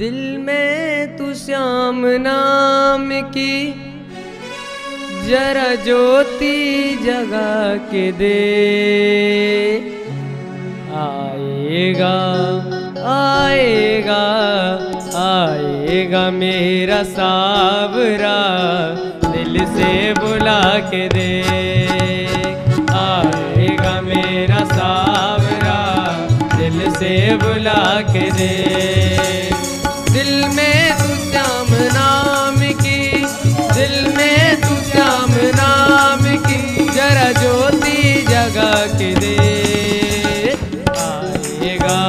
दिल में तू श्याम नाम की जरा ज्योति जगा के दे। आएगा आएगा आएगा मेरा सावरा, दिल से बुला के दे। आएगा मेरा सावरा, दिल से बुला के दे। दिल में तू श्याम नाम की, दिल में तू श्याम नाम की, जरा ज्योति जगा के दे। आएगा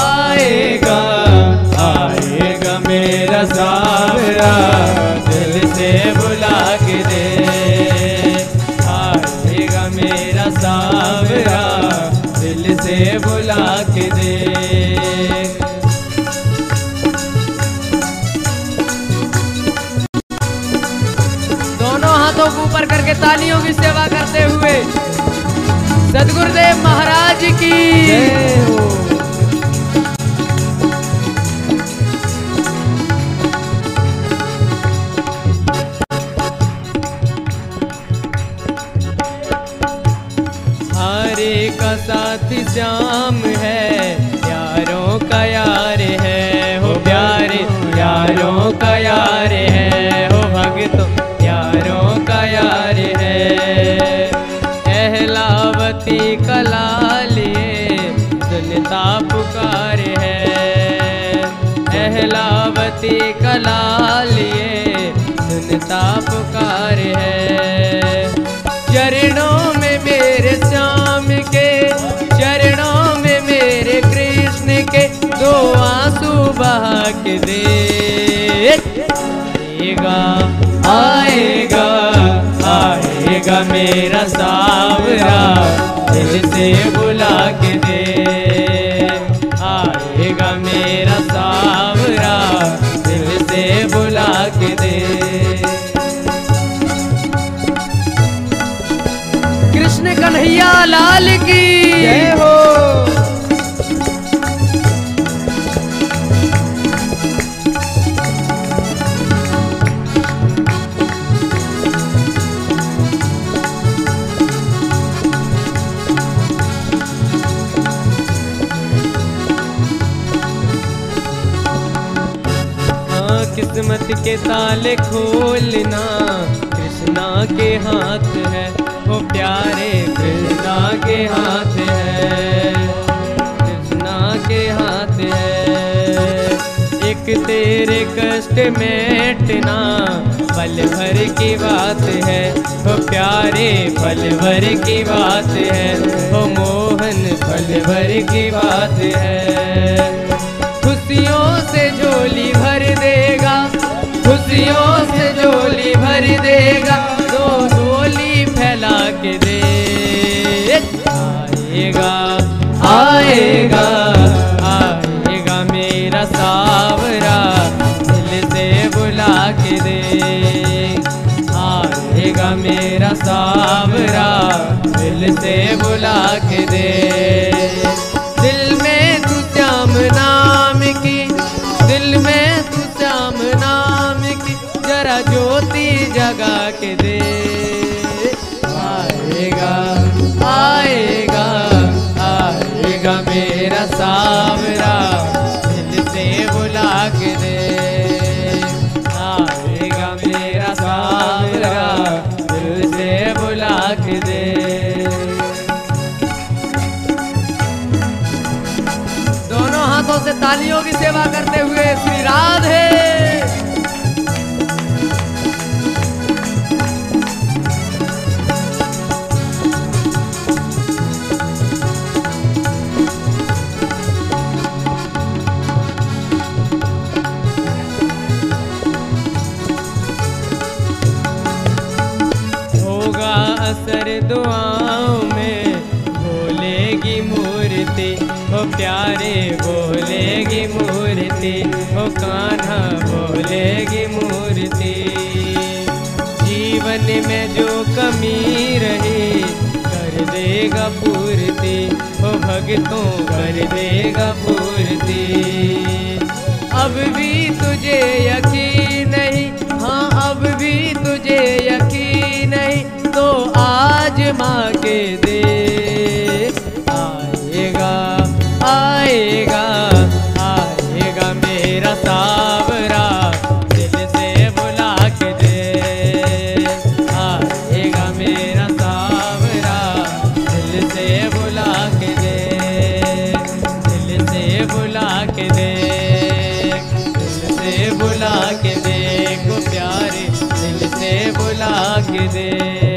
आएगा आएगा मेरा सावरा, दिल से बुला के दे। आएगा मेरा सावरा, दिल से बुला के दे। तालियों की सेवा करते हुए सदगुरुदेव महाराज की। हारे का साथ श्याम है। एहलावती कला लिए सुनता पुकार है। चरणों में मेरे श्याम के, चरणों में मेरे कृष्ण के दो आँसू बहा के दे आएगा आएगा आएगा मेरा सावरा, दिल से बुला के दे। कन्हैया लाल की। जय हो। हाँ, किस्मत के ताले खोलना कृष्णा के हाथ है वो प्यारे हाथ है कृष्णा के हाथ है। एक तेरे कष्ट मेटना पल भर की बात है। वो प्यारे, पल भर की बात है। वो मोहन, पल भर की बात है। खुशियों से झोली भर देगा, खुशियों से झोली भर देगा। दो झोली फैला के दे आएगा आएगा आएगा मेरा सावरा, दिल से बुला के दे। आएगा मेरा सावरा, दिल से बुला के दे। दिल में तू श्याम नाम की, दिल में तू श्याम नाम की, जरा ज्योति जगा के दे। सेवा करते हुए श्री राधे। असर दुआओं प्यारे बोलेगी मूर्ति, ओ कान्हा बोलेगी मूर्ति। जीवन में जो कमी रही, कर देगा पूर्ति, ओ भगतों कर देगा पूर्ति। अब भी तुझे यकीन नहीं हाँ अब भी तुझे यकीन नहीं तो आज माँ के दे के देख दिल से बुला के देख प्यारे दिल से बुला के देख।